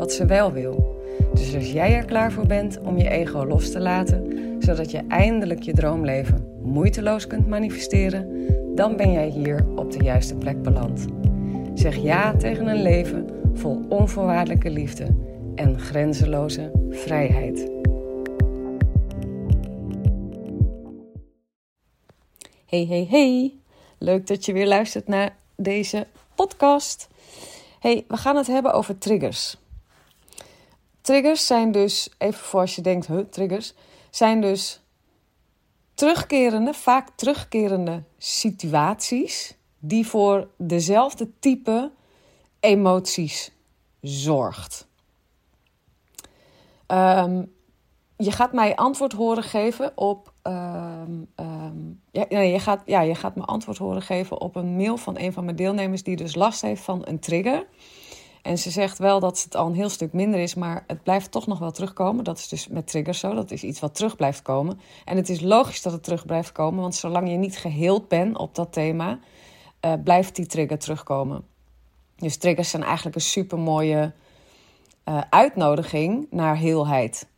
wat ze wel wil. Dus als jij er klaar voor bent om je ego los te laten, zodat je eindelijk je droomleven moeiteloos kunt manifesteren, dan ben jij hier op de juiste plek beland. Zeg ja tegen een leven vol onvoorwaardelijke liefde en grenzeloze vrijheid. Hey, hey, hey. Leuk dat je weer luistert naar deze podcast. Hey, we gaan het hebben over triggers. Triggers zijn dus, even voor als je denkt, triggers, zijn dus terugkerende, vaak terugkerende situaties die voor dezelfde type emoties zorgt. Ehm, je gaat mij antwoord horen geven op. Ehm, ehm, ja, nee, je, gaat, ja, je gaat me antwoord horen geven op een mail van een van mijn deelnemers die dus last heeft van een trigger. En ze zegt wel dat het al een heel stuk minder is, maar het blijft toch nog wel terugkomen. Dat is dus met triggers zo. Dat is iets wat terug blijft komen. En het is logisch dat het terug blijft komen, want zolang je niet geheeld bent op dat thema, uh, blijft die trigger terugkomen. Dus triggers zijn eigenlijk een super mooie uh, uitnodiging naar heelheid.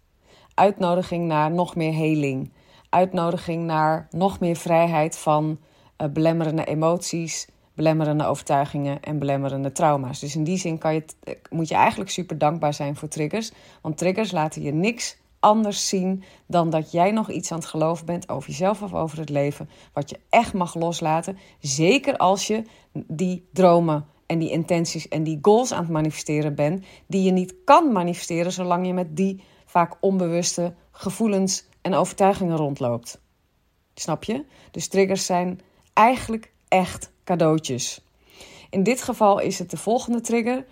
Uitnodiging naar nog meer heling. Uitnodiging naar nog meer vrijheid van uh, belemmerende emoties, belemmerende overtuigingen en belemmerende trauma's. Dus in die zin kan je, moet je eigenlijk super dankbaar zijn voor triggers. Want triggers laten je niks anders zien dan dat jij nog iets aan het geloven bent over jezelf of over het leven. Wat je echt mag loslaten. Zeker als je die dromen en die intenties en die goals aan het manifesteren bent, die je niet kan manifesteren zolang je met die vaak onbewuste gevoelens en overtuigingen rondloopt. Snap je? Dus triggers zijn eigenlijk echt cadeautjes. In dit geval is het de volgende trigger.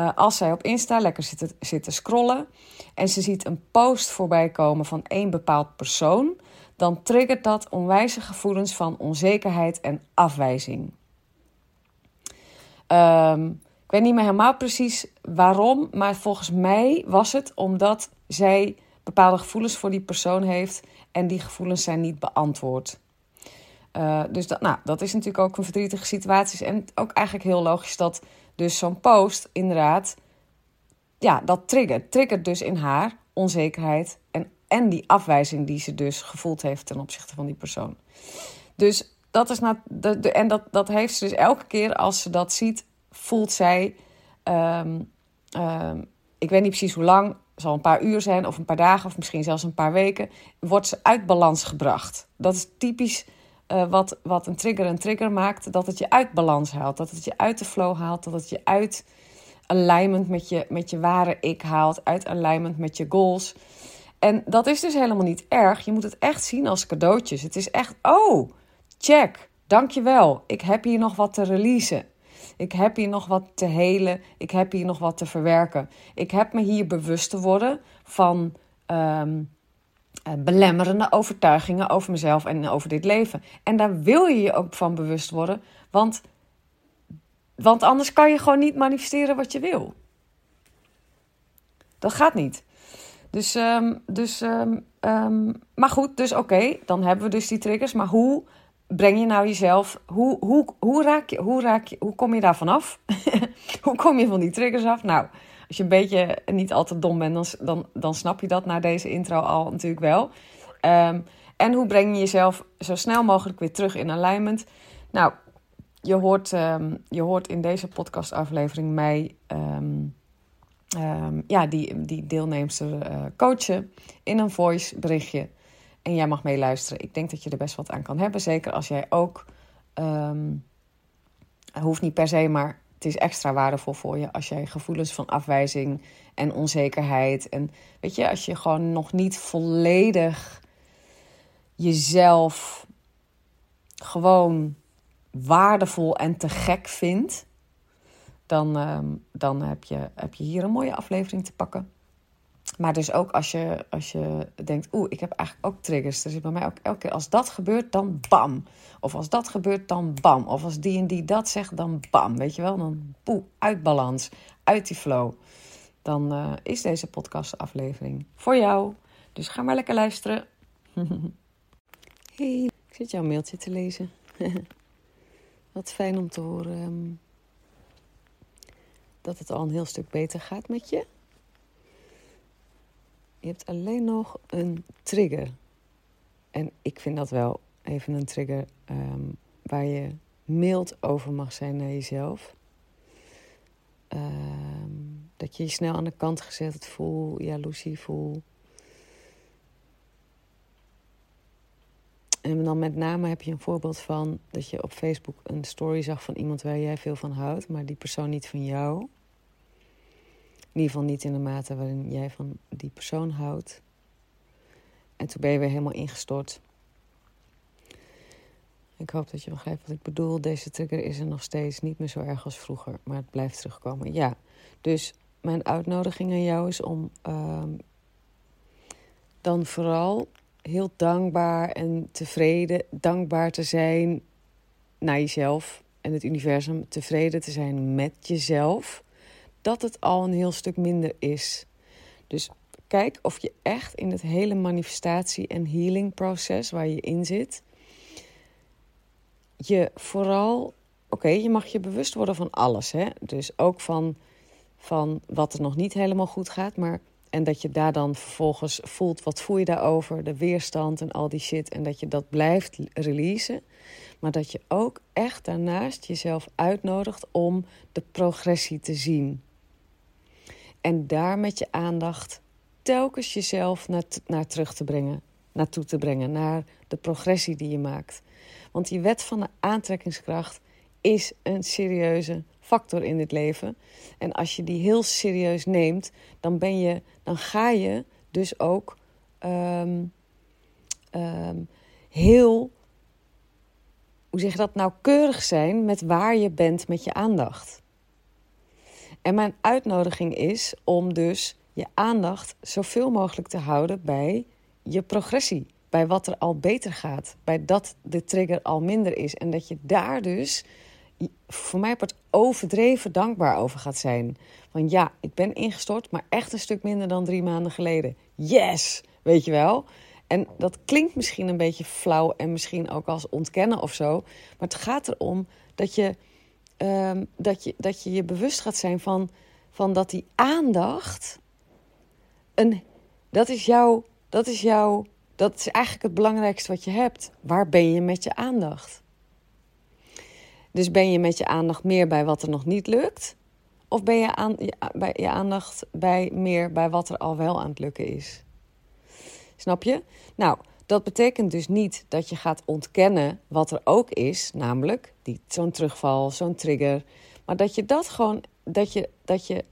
Uh, als zij op Insta lekker zit, te scrollen en ze ziet een post voorbij komen van één bepaald persoon, dan triggert dat onwijze gevoelens van onzekerheid en afwijzing. Um, ik weet niet meer helemaal precies waarom, maar volgens mij was het omdat zij bepaalde gevoelens voor die persoon heeft en die gevoelens zijn niet beantwoord. Uh, dus dat, nou, dat is natuurlijk ook een verdrietige situatie. En ook eigenlijk heel logisch dat dus zo'n post inderdaad, ja, dat triggert. Triggert dus in haar onzekerheid en, en die afwijzing die ze dus gevoeld heeft ten opzichte van die persoon. Dus dat is nou, de, de, en dat, dat heeft ze dus elke keer als ze dat ziet, voelt zij, um, um, ik weet niet precies hoe lang, zal een paar uur zijn of een paar dagen of misschien zelfs een paar weken, wordt ze uit balans gebracht. Dat is typisch uh, wat, wat een trigger een trigger maakt, dat het je uit balans haalt, dat het je uit de flow haalt, dat het je uit alignment met je, met je ware ik haalt, uit alignment met je goals. En dat is dus helemaal niet erg. Je moet het echt zien als cadeautjes. Het is echt, oh, check, dankjewel. Ik heb hier nog wat te releasen. Ik heb hier nog wat te helen. Ik heb hier nog wat te verwerken. Ik heb me hier bewust te worden van um, belemmerende overtuigingen over mezelf en over dit leven. En daar wil je je ook van bewust worden, want, want anders kan je gewoon niet manifesteren wat je wil. Dat gaat niet. Dus, um, dus um, um, maar goed, dus oké, dan hebben we dus die triggers. Maar hoe breng je nou jezelf, hoe, hoe, hoe, raak je, hoe, raak je, hoe kom je daar vanaf? hoe kom je van die triggers af? Nou, als je een beetje niet al te dom bent, dan, dan, dan snap je dat na deze intro al natuurlijk wel. Um, en hoe breng je jezelf zo snel mogelijk weer terug in alignment? Nou, je hoort, um, je hoort in deze podcastaflevering mij um, ja, die, die deelnemster uh, coachen in een voice berichtje. En jij mag meeluisteren. Ik denk dat je er best wat aan kan hebben. Zeker als jij ook. Hoeft niet per se, maar het is extra waardevol voor je als jij gevoelens van afwijzing en onzekerheid. En weet je, als je gewoon nog niet volledig jezelf gewoon waardevol en te gek vindt. Dan, um, dan heb, je, heb je hier een mooie aflevering te pakken. Maar dus ook als je, als je denkt, oeh, ik heb eigenlijk ook triggers. Er zit bij mij ook elke keer, als dat gebeurt, dan bam. Of als dat gebeurt, dan bam. Of als die en die dat zegt, dan bam. Weet je wel, dan poeh, uit balans, uit die flow. Dan uh, is deze podcastaflevering voor jou. Dus ga maar lekker luisteren. hey, ik zit jouw mailtje te lezen. Wat fijn om te horen um, dat het al een heel stuk beter gaat met je. Je hebt alleen nog een trigger. En ik vind dat wel even een trigger um, waar je mild over mag zijn naar jezelf. Um, dat je je snel aan de kant gezet voel, jaloezie voel. En dan met name heb je een voorbeeld van dat je op Facebook een story zag van iemand waar jij veel van houdt, maar die persoon niet van jou. In ieder geval niet in de mate waarin jij van die persoon houdt. En toen ben je weer helemaal ingestort. Ik hoop dat je begrijpt wat ik bedoel. Deze trigger is er nog steeds niet meer zo erg als vroeger, maar het blijft terugkomen. Ja, dus mijn uitnodiging aan jou is om uh, dan vooral heel dankbaar en tevreden, dankbaar te zijn naar jezelf en het universum, tevreden te zijn met jezelf dat het al een heel stuk minder is. Dus kijk of je echt in het hele manifestatie- en healingproces waar je in zit, je vooral, oké, je mag je bewust worden van alles, hè? Dus ook van, van wat er nog niet helemaal goed gaat, maar en dat je daar dan vervolgens voelt, wat voel je daarover, de weerstand en al die shit. En dat je dat blijft releasen. Maar dat je ook echt daarnaast jezelf uitnodigt om de progressie te zien. En daar met je aandacht telkens jezelf naar, naar terug te brengen, naartoe te brengen, naar de progressie die je maakt. Want die wet van de aantrekkingskracht is een serieuze factor in dit leven. En als je die heel serieus neemt, dan, ben je, dan ga je dus ook um, um, heel, hoe zeg je dat, nauwkeurig zijn met waar je bent met je aandacht. En mijn uitnodiging is om dus je aandacht zoveel mogelijk te houden bij je progressie. Bij wat er al beter gaat. Bij dat de trigger al minder is. En dat je daar dus voor mij wordt overdreven dankbaar over gaat zijn. Van ja, ik ben ingestort, maar echt een stuk minder dan drie maanden geleden. Yes! Weet je wel? En dat klinkt misschien een beetje flauw en misschien ook als ontkennen of zo. Maar het gaat erom dat je um, dat, je, dat je je bewust gaat zijn van, van dat die aandacht. Een, dat is jouw. Dat is jouw. Dat is eigenlijk het belangrijkste wat je hebt. Waar ben je met je aandacht? Dus ben je met je aandacht meer bij wat er nog niet lukt? Of ben je, aan, bij je aandacht bij meer bij wat er al wel aan het lukken is? Snap je? Nou, dat betekent dus niet dat je gaat ontkennen wat er ook is, namelijk zo'n terugval, zo'n trigger. Maar dat je dat gewoon, dat je, dat je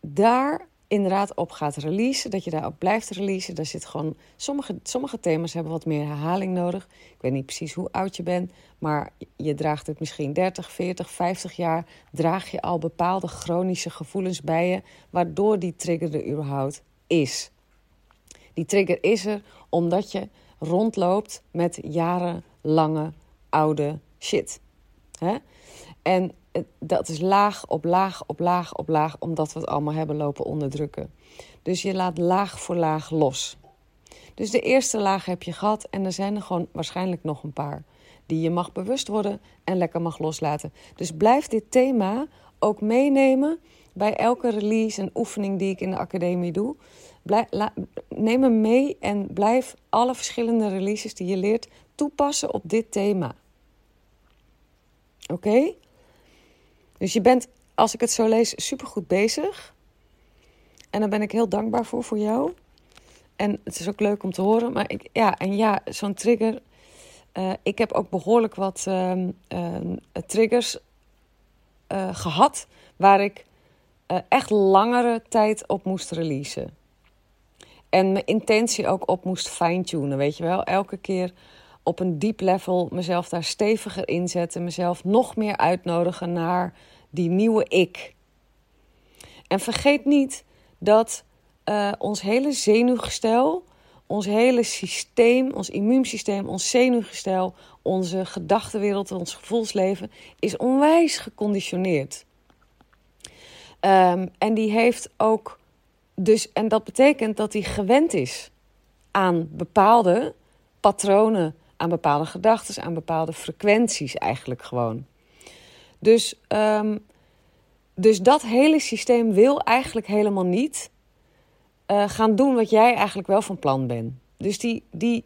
daar inderdaad op gaat releasen, dat je daarop blijft releasen. Daar zit gewoon, sommige, sommige thema's hebben wat meer herhaling nodig. Ik weet niet precies hoe oud je bent, maar je draagt het misschien 30, 40, 50 jaar. Draag je al bepaalde chronische gevoelens bij je, waardoor die trigger er überhaupt is. Die trigger is er omdat je rondloopt met jarenlange oude shit. Hè? En dat is laag op laag op laag op laag, omdat we het allemaal hebben lopen onderdrukken. Dus je laat laag voor laag los. Dus de eerste laag heb je gehad en er zijn er gewoon waarschijnlijk nog een paar die je mag bewust worden en lekker mag loslaten. Dus blijf dit thema ook meenemen bij elke release en oefening die ik in de academie doe. Neem hem mee en blijf alle verschillende releases die je leert toepassen op dit thema. Oké? Dus je bent, als ik het zo lees, supergoed bezig. En daar ben ik heel dankbaar voor, voor jou. En het is ook leuk om te horen. Maar ik, ja, en ja, zo'n trigger. Uh, ik heb ook behoorlijk wat uh, uh, triggers eh, gehad. Waar ik echt langere tijd op moest releasen. En mijn intentie ook op moest fine-tunen, weet je wel. Elke keer op een diep level mezelf daar steviger in zetten. Mezelf nog meer uitnodigen naar die nieuwe ik. En vergeet niet dat uh, ons hele zenuwgestel, ons hele systeem, ons immuunsysteem, ons zenuwgestel, onze gedachtenwereld, ons gevoelsleven is onwijs geconditioneerd. Um, en die heeft ook dus, en dat betekent dat hij gewend is aan bepaalde patronen, aan bepaalde gedachten, aan bepaalde frequenties eigenlijk gewoon. Dus, um, dus dat hele systeem wil eigenlijk helemaal niet uh, gaan doen wat jij eigenlijk wel van plan bent. Dus die, die,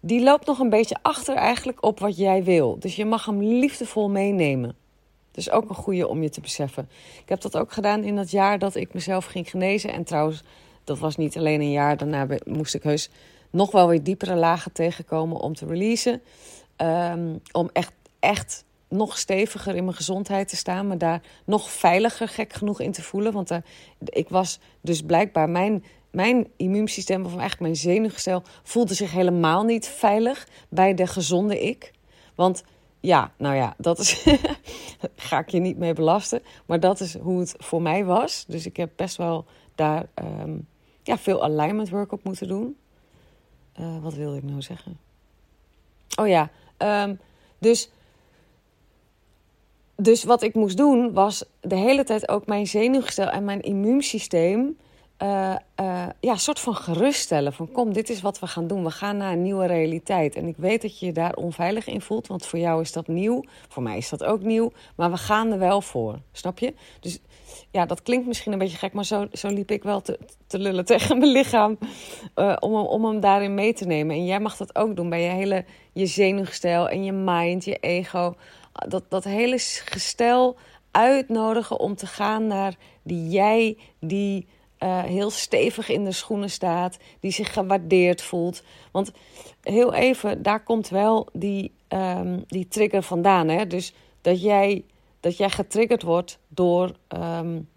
die loopt nog een beetje achter eigenlijk op wat jij wil. Dus je mag hem liefdevol meenemen. Dus ook een goede om je te beseffen. Ik heb dat ook gedaan in dat jaar dat ik mezelf ging genezen. En trouwens, dat was niet alleen een jaar. Daarna moest ik heus nog wel weer diepere lagen tegenkomen om te releasen. Um, om echt, echt nog steviger in mijn gezondheid te staan. Maar daar nog veiliger gek genoeg in te voelen. Want uh, ik was dus blijkbaar mijn mijn immuunsysteem, of eigenlijk mijn zenuwgestel, voelde zich helemaal niet veilig bij de gezonde ik. Want ja, nou ja, dat is. ga ik je niet mee belasten. Maar dat is hoe het voor mij was. Dus ik heb best wel daar um, ja, veel alignment work op moeten doen. Uh, wat wilde ik nou zeggen? Oh ja, um, dus. Dus wat ik moest doen was de hele tijd ook mijn zenuwgestel en mijn immuunsysteem uh, ja, soort van geruststellen. Van kom, dit is wat we gaan doen. We gaan naar een nieuwe realiteit. En ik weet dat je je daar onveilig in voelt, want voor jou is dat nieuw. Voor mij is dat ook nieuw. Maar we gaan er wel voor. Snap je? Dus ja, dat klinkt misschien een beetje gek, maar zo, zo liep ik wel te, te lullen tegen mijn lichaam. Uh, om, om hem daarin mee te nemen. En jij mag dat ook doen bij je hele je zenuwgestel en je mind, je ego. Dat, dat hele gestel uitnodigen om te gaan naar die jij die uh, heel stevig in de schoenen staat, die zich gewaardeerd voelt. Want heel even, daar komt wel die, um, die trigger vandaan. Hè? Dus dat jij, dat jij getriggerd wordt door, um,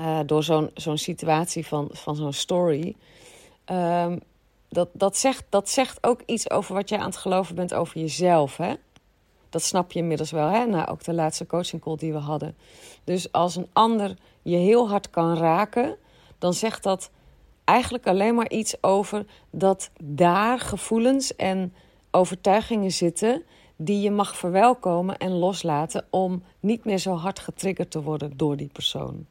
uh, door zo'n zo'n situatie van, van zo'n story. Um, dat, dat, zegt, dat zegt ook iets over wat jij aan het geloven bent over jezelf. Hè? Dat snap je inmiddels wel, hè? Na ook de laatste coaching call die we hadden. Dus als een ander je heel hard kan raken, dan zegt dat eigenlijk alleen maar iets over dat daar gevoelens en overtuigingen zitten die je mag verwelkomen en loslaten om niet meer zo hard getriggerd te worden door die persoon.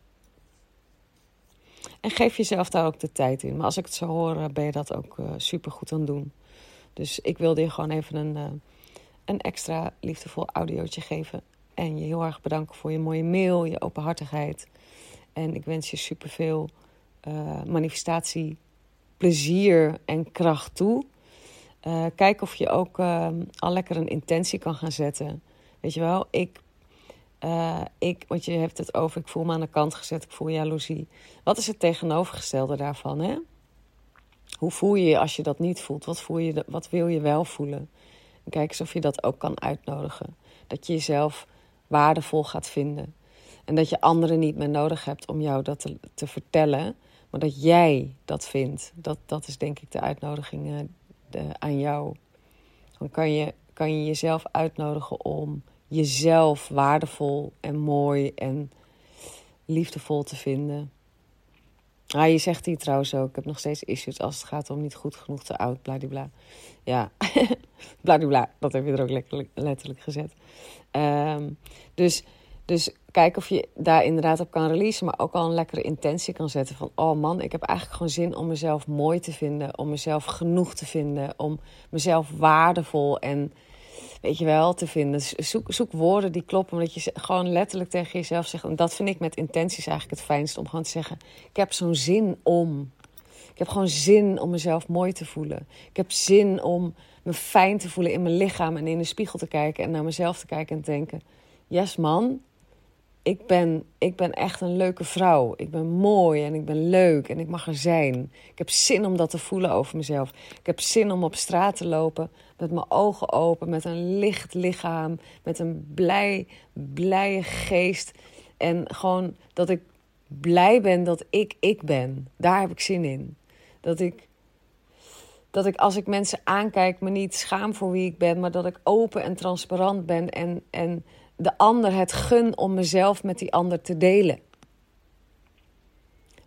En geef jezelf daar ook de tijd in. Maar als ik het zo hoor, eh, ben je dat ook uh, super goed aan doen. Dus ik wilde je gewoon even een, uh, een extra liefdevol audiootje geven. En je heel erg bedanken voor je mooie mail, je openhartigheid. En ik wens je super veel uh, manifestatie, plezier en kracht toe. Uh, kijk of je ook uh, al lekker een intentie kan gaan zetten. Weet je wel, ik, ik, want je hebt het over, ik voel me aan de kant gezet, ik voel jaloezie. Wat is het tegenovergestelde daarvan? Hè? Hoe voel je je als je dat niet voelt? Wat, voel je, wat wil je wel voelen? Kijk eens of je dat ook kan uitnodigen. Dat je jezelf waardevol gaat vinden. En dat je anderen niet meer nodig hebt om jou dat te, te vertellen. Maar dat jij dat vindt, dat, dat is denk ik de uitnodiging uh, de, aan jou. Dan kan je, kan je jezelf uitnodigen om jezelf waardevol en mooi en liefdevol te vinden. Ah, je zegt hier trouwens ook, ik heb nog steeds issues als het gaat om niet goed genoeg te oud, bladibla. Ja, bladibla, dat heb je er ook letterlijk, letterlijk gezet. Um, dus dus kijk of je daar inderdaad op kan releasen, maar ook al een lekkere intentie kan zetten van, oh man, ik heb eigenlijk gewoon zin om mezelf mooi te vinden, om mezelf genoeg te vinden, om mezelf waardevol en, weet je wel, te vinden. Dus zoek, woorden die kloppen, omdat je gewoon letterlijk tegen jezelf zegt, en dat vind ik met intenties eigenlijk het fijnste, om gewoon te zeggen, ik heb zo'n zin om. Ik heb gewoon zin om mezelf mooi te voelen. Ik heb zin om me fijn te voelen in mijn lichaam en in de spiegel te kijken en naar mezelf te kijken en te denken: yes man, ik ben, ik ben echt een leuke vrouw. Ik ben mooi en ik ben leuk en ik mag er zijn. Ik heb zin om dat te voelen over mezelf. Ik heb zin om op straat te lopen met mijn ogen open, met een licht lichaam, met een blij, blije geest. En gewoon dat ik blij ben dat ik ik ben. Daar heb ik zin in. Dat ik, dat ik als ik mensen aankijk me niet schaam voor wie ik ben, maar dat ik open en transparant ben en. en de ander het gun om mezelf met die ander te delen.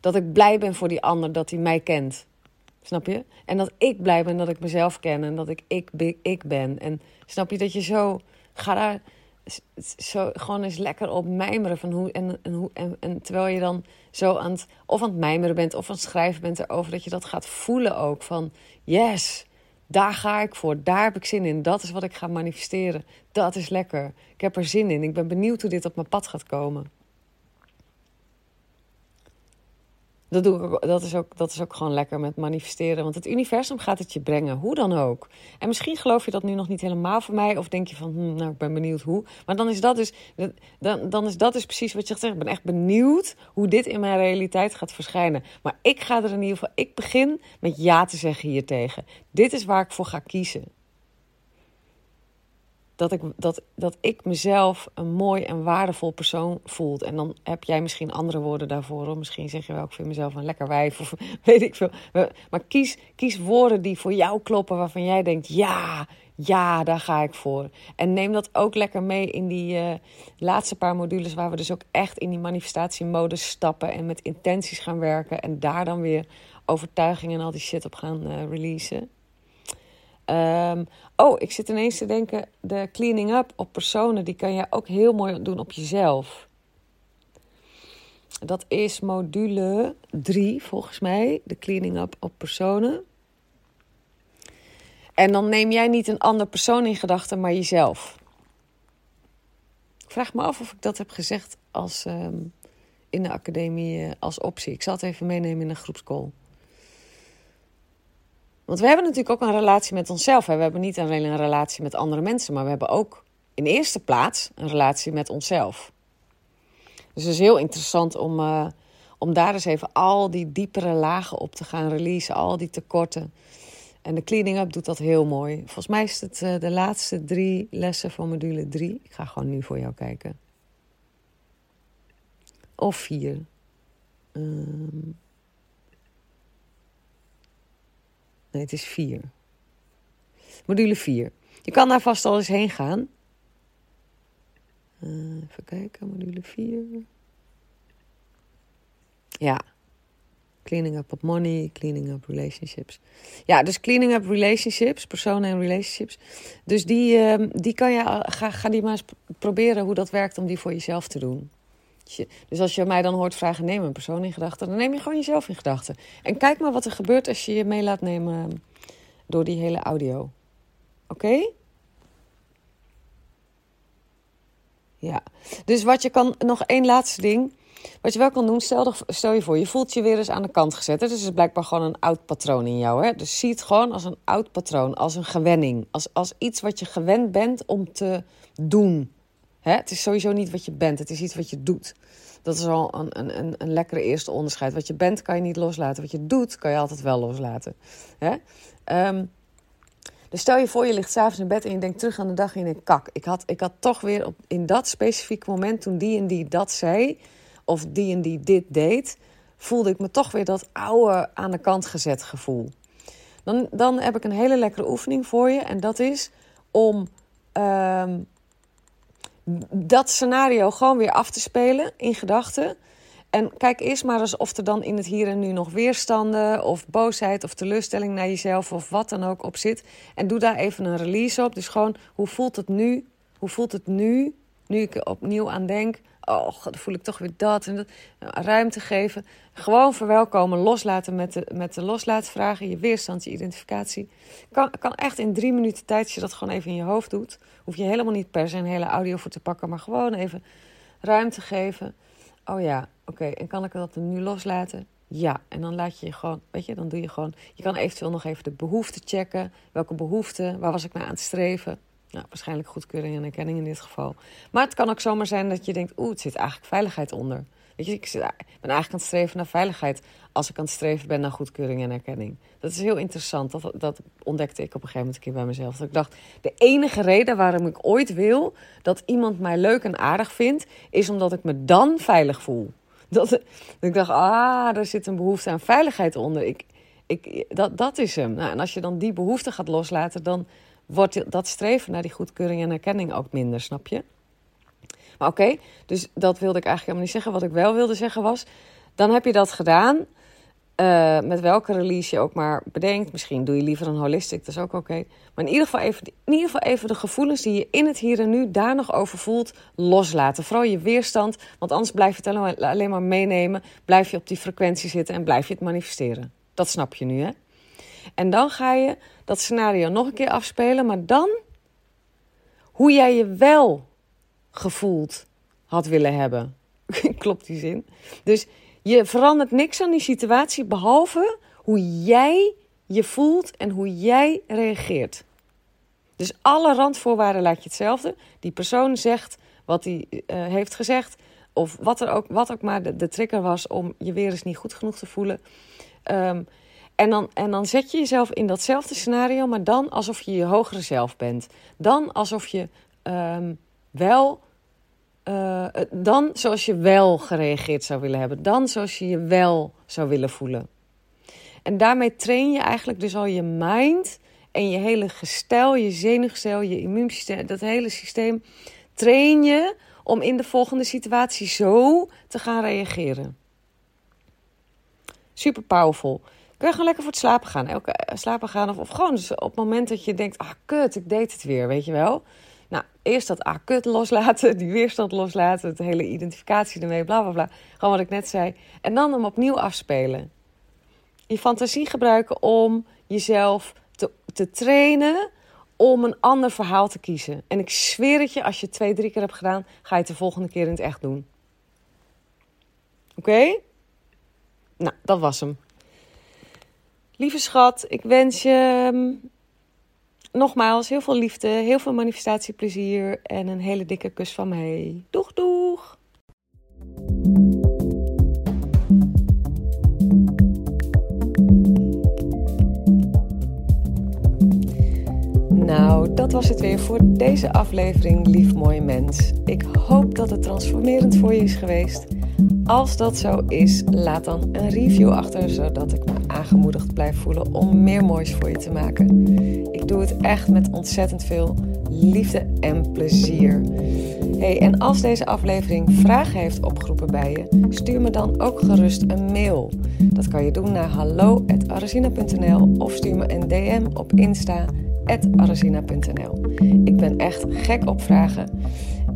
dat ik blij ben voor die ander dat hij mij kent. Snap je? En dat ik blij ben dat ik mezelf ken en dat ik ik, ik ben. En snap je dat je zo. Ga daar zo gewoon eens lekker op mijmeren van hoe en, en, hoe, en, en terwijl je dan zo aan het of aan het mijmeren bent of aan het schrijven bent erover dat je dat gaat voelen ook van yes daar ga ik voor daar heb ik zin in dat is wat ik ga manifesteren dat is lekker. Ik heb er zin in ik ben benieuwd hoe dit op mijn pad gaat komen Dat, doe ik, dat, is ook, dat is ook gewoon lekker met manifesteren. Want het universum gaat het je brengen, hoe dan ook. En misschien geloof je dat nu nog niet helemaal voor mij. Of denk je van, hm, nou, ik ben benieuwd hoe. Maar dan is dat dus, dan, dan is dat dus precies wat je zegt. Ik ben echt benieuwd hoe dit in mijn realiteit gaat verschijnen. Maar ik ga er in ieder geval, ik begin met ja te zeggen hiertegen. Dit is waar ik voor ga kiezen dat ik, dat, dat ik mezelf een mooi en waardevol persoon voelt. En dan heb jij misschien andere woorden daarvoor. Of misschien zeg je wel, ik vind mezelf een lekker wijf. Of weet ik veel. Maar kies, kies woorden die voor jou kloppen. Waarvan jij denkt, ja, ja, daar ga ik voor. En neem dat ook lekker mee in die uh, laatste paar modules. Waar we dus ook echt in die manifestatiemodus stappen. En met intenties gaan werken. En daar dan weer overtuigingen en al die shit op gaan uh, releasen. Um, oh, ik zit ineens te denken, de cleaning up op personen, die kan je ook heel mooi doen op jezelf. Dat is module 3 volgens mij, de cleaning up op personen. En dan neem jij niet een ander persoon in gedachten, maar jezelf. Ik vraag me af of ik dat heb gezegd als, um, in de academie uh, als optie. Ik zal het even meenemen in een groepscall. Want we hebben natuurlijk ook een relatie met onszelf. We hebben niet alleen een relatie met andere mensen, maar we hebben ook in eerste plaats een relatie met onszelf. Dus het is heel interessant om, uh, om daar eens even al die diepere lagen op te gaan releasen, al die tekorten. En de cleaning up doet dat heel mooi. Volgens mij is het uh, de laatste drie lessen van module 3. Ik ga gewoon nu voor jou kijken. Of vier. Um, Het is 4. Module 4. Je kan daar vast al eens heen gaan. Uh, even kijken, module 4. Ja. Cleaning up op money, cleaning up relationships. Ja, dus cleaning up relationships, personen en relationships. Dus die, uh, die kan je, ga, ga die maar eens proberen hoe dat werkt om die voor jezelf te doen. Dus als je mij dan hoort vragen, neem een persoon in gedachten, dan neem je gewoon jezelf in gedachten. En kijk maar wat er gebeurt als je je mee laat nemen door die hele audio. Oké? Ja. Dus wat je kan, nog één laatste ding. Wat je wel kan doen, stel, stel je voor, je voelt je weer eens aan de kant gezet. Dus het is blijkbaar gewoon een oud patroon in jou. Hè? Dus zie het gewoon als een oud patroon, als een gewenning. Als, als iets wat je gewend bent om te doen. Hè? Het is sowieso niet wat je bent, het is iets wat je doet. Dat is al een, een, een, een lekkere eerste onderscheid. Wat je bent kan je niet loslaten. Wat je doet kan je altijd wel loslaten. Hè? Um, dus stel je voor, je ligt s'avonds in bed en je denkt terug aan de dag en je denkt: kak, ik had, ik had toch weer op, in dat specifieke moment, toen die en die dat zei, of die en die dit deed, voelde ik me toch weer dat oude aan de kant gezet gevoel. Dan, dan heb ik een hele lekkere oefening voor je en dat is om um, dat scenario gewoon weer af te spelen in gedachten. En kijk eerst maar eens of er dan in het hier en nu nog weerstanden of boosheid of teleurstelling naar jezelf of wat dan ook op zit. En doe daar even een release op. Dus gewoon, hoe voelt het nu? Hoe voelt het nu? Nu ik er opnieuw aan denk, oh, dan voel ik toch weer dat en dat. Ruimte geven. Gewoon verwelkomen, loslaten met de, met de loslaatvragen, je weerstand, je identificatie. Kan, kan echt in drie minuten tijd, als je dat gewoon even in je hoofd doet. Hoef je helemaal niet per se een hele audio voor te pakken, maar gewoon even ruimte geven. Oh ja, oké, en kan ik dat nu loslaten? Ja, en dan laat je je gewoon, weet je, dan doe je gewoon. Je kan eventueel nog even de behoeften checken. Welke behoeften, waar was ik naar aan het streven? Nou, waarschijnlijk goedkeuring en erkenning in dit geval. Maar het kan ook zomaar zijn dat je denkt: oeh, het zit eigenlijk veiligheid onder. Weet je, ik ben eigenlijk aan het streven naar veiligheid als ik aan het streven ben naar goedkeuring en erkenning. Dat is heel interessant. Dat, dat ontdekte ik op een gegeven moment een keer bij mezelf. Dat ik dacht, de enige reden waarom ik ooit wil dat iemand mij leuk en aardig vindt, is omdat ik me dan veilig voel. Dat, dat ik dacht, ah, daar zit een behoefte aan veiligheid onder. Ik, ik, dat, dat is hem. Nou, en als je dan die behoefte gaat loslaten, dan wordt dat streven naar die goedkeuring en erkenning ook minder, snap je? Maar oké, dus dat wilde ik eigenlijk helemaal niet zeggen. Wat ik wel wilde zeggen was Dan heb je dat gedaan. Uh, met welke release je ook maar bedenkt. Misschien doe je liever een holistic, dat is ook oké. Maar in ieder, geval even, in ieder geval even de gevoelens die je in het hier en nu daar nog over voelt, loslaten. Vooral je weerstand, want anders blijf je het alleen maar meenemen. Blijf je op die frequentie zitten en blijf je het manifesteren. Dat snap je nu, hè? En dan ga je dat scenario nog een keer afspelen, maar dan hoe jij je wel gevoeld had willen hebben. Klopt die zin? Dus je verandert niks aan die situatie behalve hoe jij je voelt en hoe jij reageert. Dus alle randvoorwaarden laat je hetzelfde. Die persoon zegt wat hij uh, heeft gezegd. Of wat, er ook, wat ook maar de, de, trigger was om je weer eens niet goed genoeg te voelen. Um, en, dan, en dan zet je jezelf in datzelfde scenario, maar dan alsof je je hogere zelf bent. Dan alsof je um, wel uh, dan zoals je wel gereageerd zou willen hebben. Dan zoals je je wel zou willen voelen. En daarmee train je eigenlijk dus al je mind en je hele gestel, je zenuwgestel, je immuunsysteem, dat hele systeem train je om in de volgende situatie zo te gaan reageren. Super powerful. Kun je gewoon lekker voor het slapen gaan. Elke, eh, slapen gaan of, of gewoon dus op het moment dat je denkt, ah kut, ik deed het weer, weet je wel. Nou, eerst dat ah, kut loslaten, die weerstand loslaten, de hele identificatie ermee, bla bla bla. Gewoon wat ik net zei. En dan hem opnieuw afspelen. Je fantasie gebruiken om jezelf te, te trainen om een ander verhaal te kiezen. En ik zweer het je, als je het twee, drie keer hebt gedaan, ga je het de volgende keer in het echt doen. Oké? Nou, dat was hem. Lieve schat, ik wens je ehm, nogmaals, heel veel liefde, heel veel manifestatieplezier en een hele dikke kus van mij. Doeg, doeg! Nou, dat was het weer voor deze aflevering, lief mooie mens. Ik hoop dat het transformerend voor je is geweest. Als dat zo is, laat dan een review achter, zodat ik me aangemoedigd blijf voelen om meer moois voor je te maken. Ik doe het echt met ontzettend veel liefde en plezier. Hey, en als deze aflevering vragen heeft opgeroepen bij je, stuur me dan ook gerust een mail. Dat kan je doen naar hallo.arazina.nl of stuur me een DM op Insta arazina.nl. Ik ben echt gek op vragen.